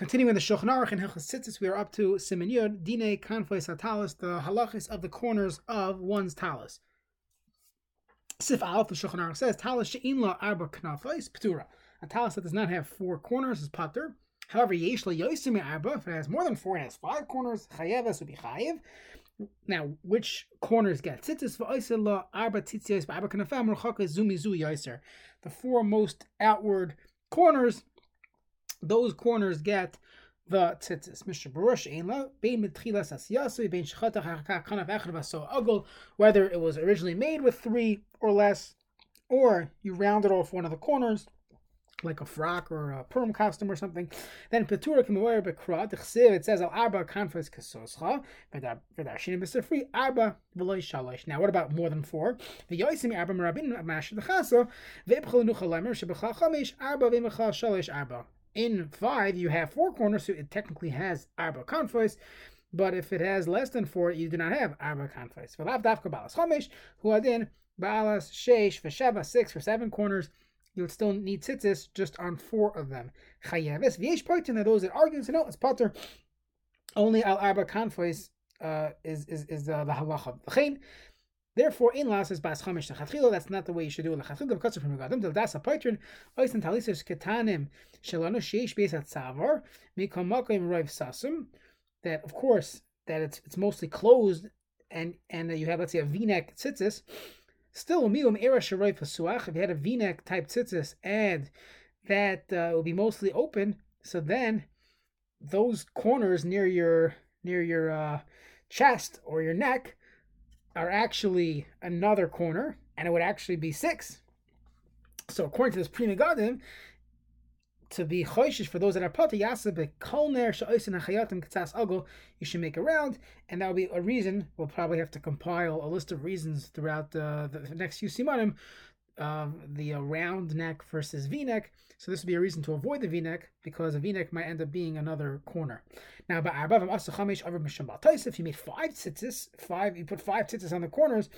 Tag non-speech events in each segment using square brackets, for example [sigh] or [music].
Continuing the Shulchan Aruch and Hilchas Tzitzis, we are up to Siman Yud, Dine Kanfais HaTalis, the halachis of the corners of one's talis. Sif Aleph, the Shulchan Aruch says, Talis she'in la arba knafais ptura. A talis that does not have four corners is pater. However, yesh la yosim arba, if it has more than four and has five corners, chayeves would be chayev. Now, which corners get tzitzis v'oisel la arba tzitzios ba'arba knafam zumi zu yoser. The four most outward corners, those corners get the tzitzis. Mr. Baruch ein. Whether it was originally made with three or less, or you rounded off one of the corners like a frock or a perm costume or something, then Petura can bekra. It says al arba kanfas kasoscha arba. Now, what about more than four? V'yoisim arba merabin mash dechasa v'ibchal nuchalamer shebechal chamish arba v'imechal shalosh arba. In five, you have four corners, so it technically has arba kanfas. But if it has less than four, you do not have arba kanfas. V'lav dafka balas chamish hu adin balas sheish v'sheva six for seven corners you would still need tzitzis just on four of them. Chayeves v'yesh poitin are those that argue say no, it's potter. Only al arba kanfois uh, is is is uh, the halacha. Therefore, in las is bas chamish lechatchila. That's not the way you should do it lechatchila because from regadim till das a poitrin oisin talisus ketanim shelanu sheish beis at savar mikol makim roiv sasum. That of course that it's it's mostly closed and and you have let's say a v-neck tzitzis. Still, milum era sharoy pasuach. If you had a V-neck type tzitzis and that uh, will be mostly open, so then those corners near your near your uh, chest or your neck are actually another corner, and it would actually be six. So according to this Pri Megadim, to be choishish for those that are pati yasa bekolner sha'osin hachayatim k'tzas agol, you should make a round, and that will be a reason. We'll probably have to compile a list of reasons throughout uh, the, the next few simanim of the uh, round neck versus V-neck. So this would be a reason to avoid the V-neck because a V-neck might end up being another corner. Now, if you made five tzitzis, five, you put five tzitzis on the corners,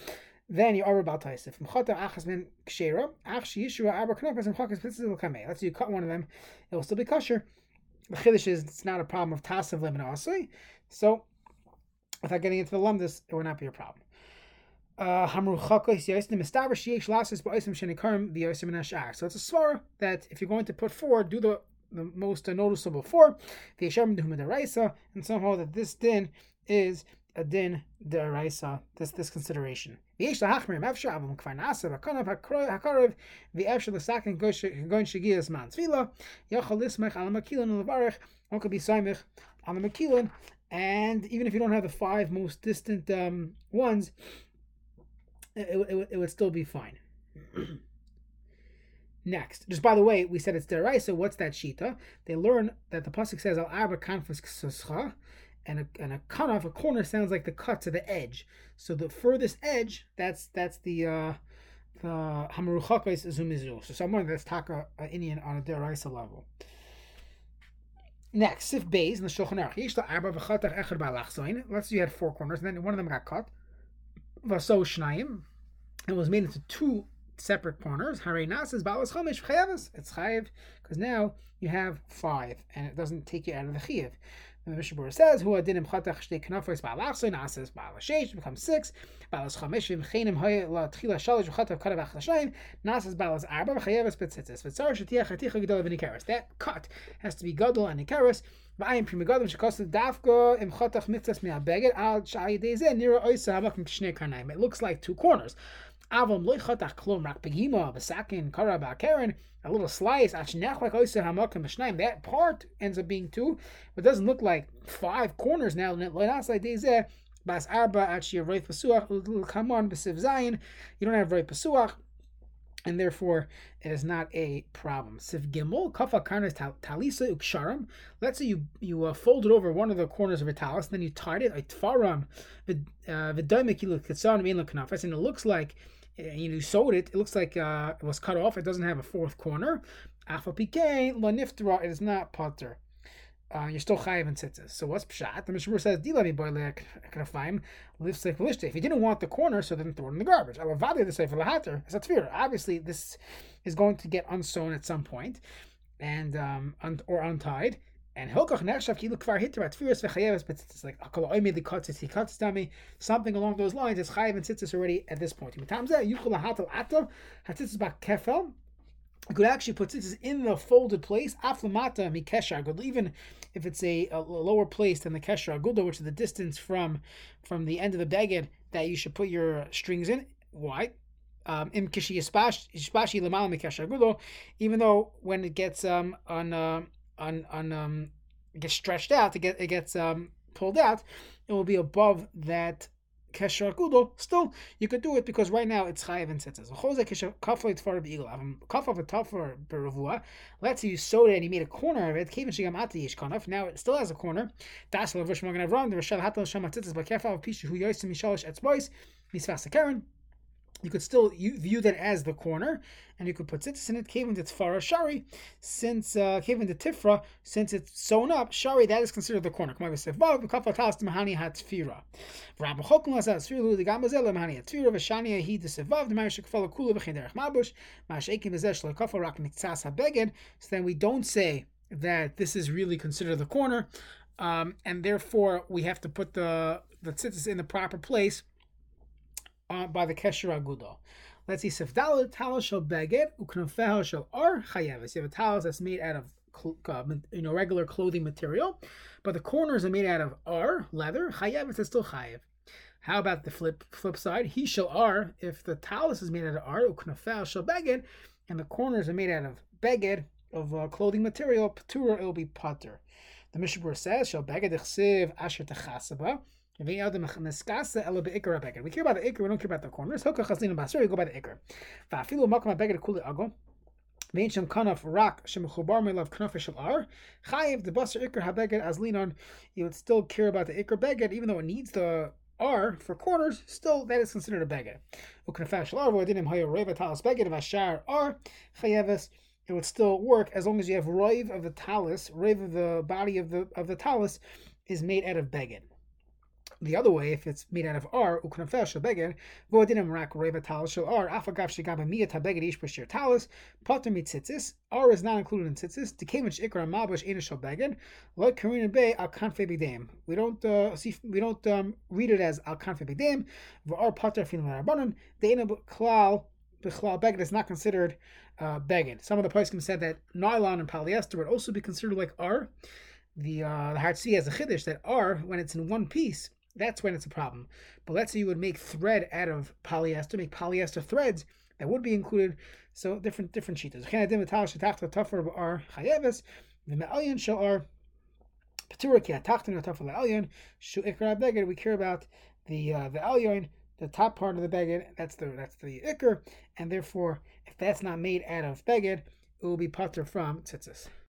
then you are about taisif. Mchata achas min kshera. Ach sheyishua knofas and chakas pitzis will. Let's say you cut one of them, it will still be kosher. The chiddush is it's not a problem of tasav lemon. So, without getting into the lumdus, it will not be a problem. So it's a svara that if you're going to put four, do the, the most noticeable four, the Yeshem and somehow that this din is a din deraisa. This this consideration. One could be saimich on the makilin, and even if you don't have the five most distant um, ones it, it, it would still be fine. [clears throat] Next, just by the way, we said it's deraisa. What's that shita? They learn that the pasuk says al arba kanfus and a and a cut off a corner sounds like the cut to the edge. So the furthest edge, that's that's the uh the hamaruchakais zumizu. So someone that's taka uh, Indian on a deraisa level. Next, sif bays in the Shulchan Aruch. Let's say you had four corners, and then one of them got cut. Vaso shnayim. It was made into two separate corners. Harei nasas ba'alas chomish chayavis. It's chayiv because now you have five, and it doesn't take you out of the chayiv. The Mishnah says, "Who adinim chatach shtei knafos ba'alachsoin asas ba'alashesh becomes six ba'alas chamishim chenim hoye la tchila shalosh v'chatav katav achlashayin nasas ba'alas arba v'chayeves betzitzis v'tzar shetiach haticha gedol v'nikaris." That cut has to be gadol and nikaris. V'ayim Pri Megadim shekosu dafko im chatach mitzas me'abeged al sha'ayidei nira oisa hamakim shnei karnaim. It looks like two corners. Avam loy chatach klom rak begima v'sakin kara ba'keren a little slice, that part ends up being two, but doesn't look like five corners now. Bas arba actually roif pasuach come on besiv zayin. You don't have roif pasuach, and therefore it is not a problem. Siv gimel kafa karnas talisa uksharam. Let's say you you uh, folded over one of the corners of a talis, and then you tied it. Itfaram v'daimekilu kitsan mein kanafas, and it looks like you sewed it, it looks like uh, it was cut off. It doesn't have a fourth corner. Alpha pike la niftara. It is not potter. Uh, you're still chayiv and tzitzis. So what's pshat? The Mishnah says, "Dilami boyle knafayim lives like If you didn't want the corner, so then throw it in the garbage. Alavadi the sefer lahater is a tefir. Obviously, this is going to get unsewn at some point, and um, un- or untied, And Hilkach Nechshav Ki Kvar Hitter at Tfiris Vechayeves, but it's like Akal Oimi the Katzis He Katzis Dami, something along those lines. It's Chayev and Tzitzis already at this point. Mitamzeh Yuchel Hatal Atal Hatzitzis Bak Kefel. You could actually put tzitzis in the folded place, aflamata mikesha agudla, even if it's a, a, lower place than the kesher agudla, which is the distance from from the end of the beged that you should put your strings in. Why? Um, even though when it gets um, on uh, on on um, gets stretched out, it get it gets um, pulled out, it will be above that kesher kudo, still you could do it because right now it's chayiv and tzitzis. Let's say you sewed it and you made a corner of it. Now it still has a corner. Das levush magen avram. The rishal karen you could still view that as the corner, and you could put tzitzis in it. Kevin to tfara shari, since uh, kevin to tifra, since it's sewn up, shari that is considered the corner. So then we don't say that this is really considered the corner, um, and therefore we have to put the the tzitzis in the proper place uh, by the Kesher Agudo. Let's see, Sifdal talis shall beged uknafeha shall ar chayeves. You have a talis that's made out of uh, you know regular clothing material, but the corners are made out of ar leather. Chayeves is still chayev. How about the flip flip side? He shall ar if the talis is made out of ar uknafeha shall beged, and the corners are made out of beged of uh, clothing material. Patura it will be putter. The Mishnah says shall beged asher techasaba. We care about the ikr, we don't care about the corners. Hoka chaslina basur, we go by the ikr. Va'afilu makam abeged kuli ago. Vein shem kanaf rak shem chubar melav kanaf shel ar. Chayiv the basar ikr habeged as linon. You would still care about the ikr beged, even though it needs the R for corners, still that is considered a beged. It would still work as long as you have rave of the talus, rave of the body of the of the talus is made out of beged the other way, if it's made out of R, uknafel shel beged, v'odinim rak reva talis shel R, afagav shegaba miyat habeged ish b'shir talis, potter mitzitzis, R is not included in tzitzis, dekevich ikra mabush ena shel beged, like karina bay al kanfe b'dem. We don't uh, see, we don't um, read it as al kanfe b'dem, v'ar potter fin l'arabanan, the ena klal b'chlal beged is not considered uh, beged. Some of the poskim said that nylon and polyester would also be considered like R. The uh, the Hartzi has a chiddush that R, when it's in one piece, that's when it's a problem. But let's say you would make thread out of polyester, make polyester threads that would be included. So different different cheetahs. The we care about the uh, the alyon, the top part of the beged. That's the that's the ikr, and therefore, if that's not made out of beged, it will be putter from tzitzis.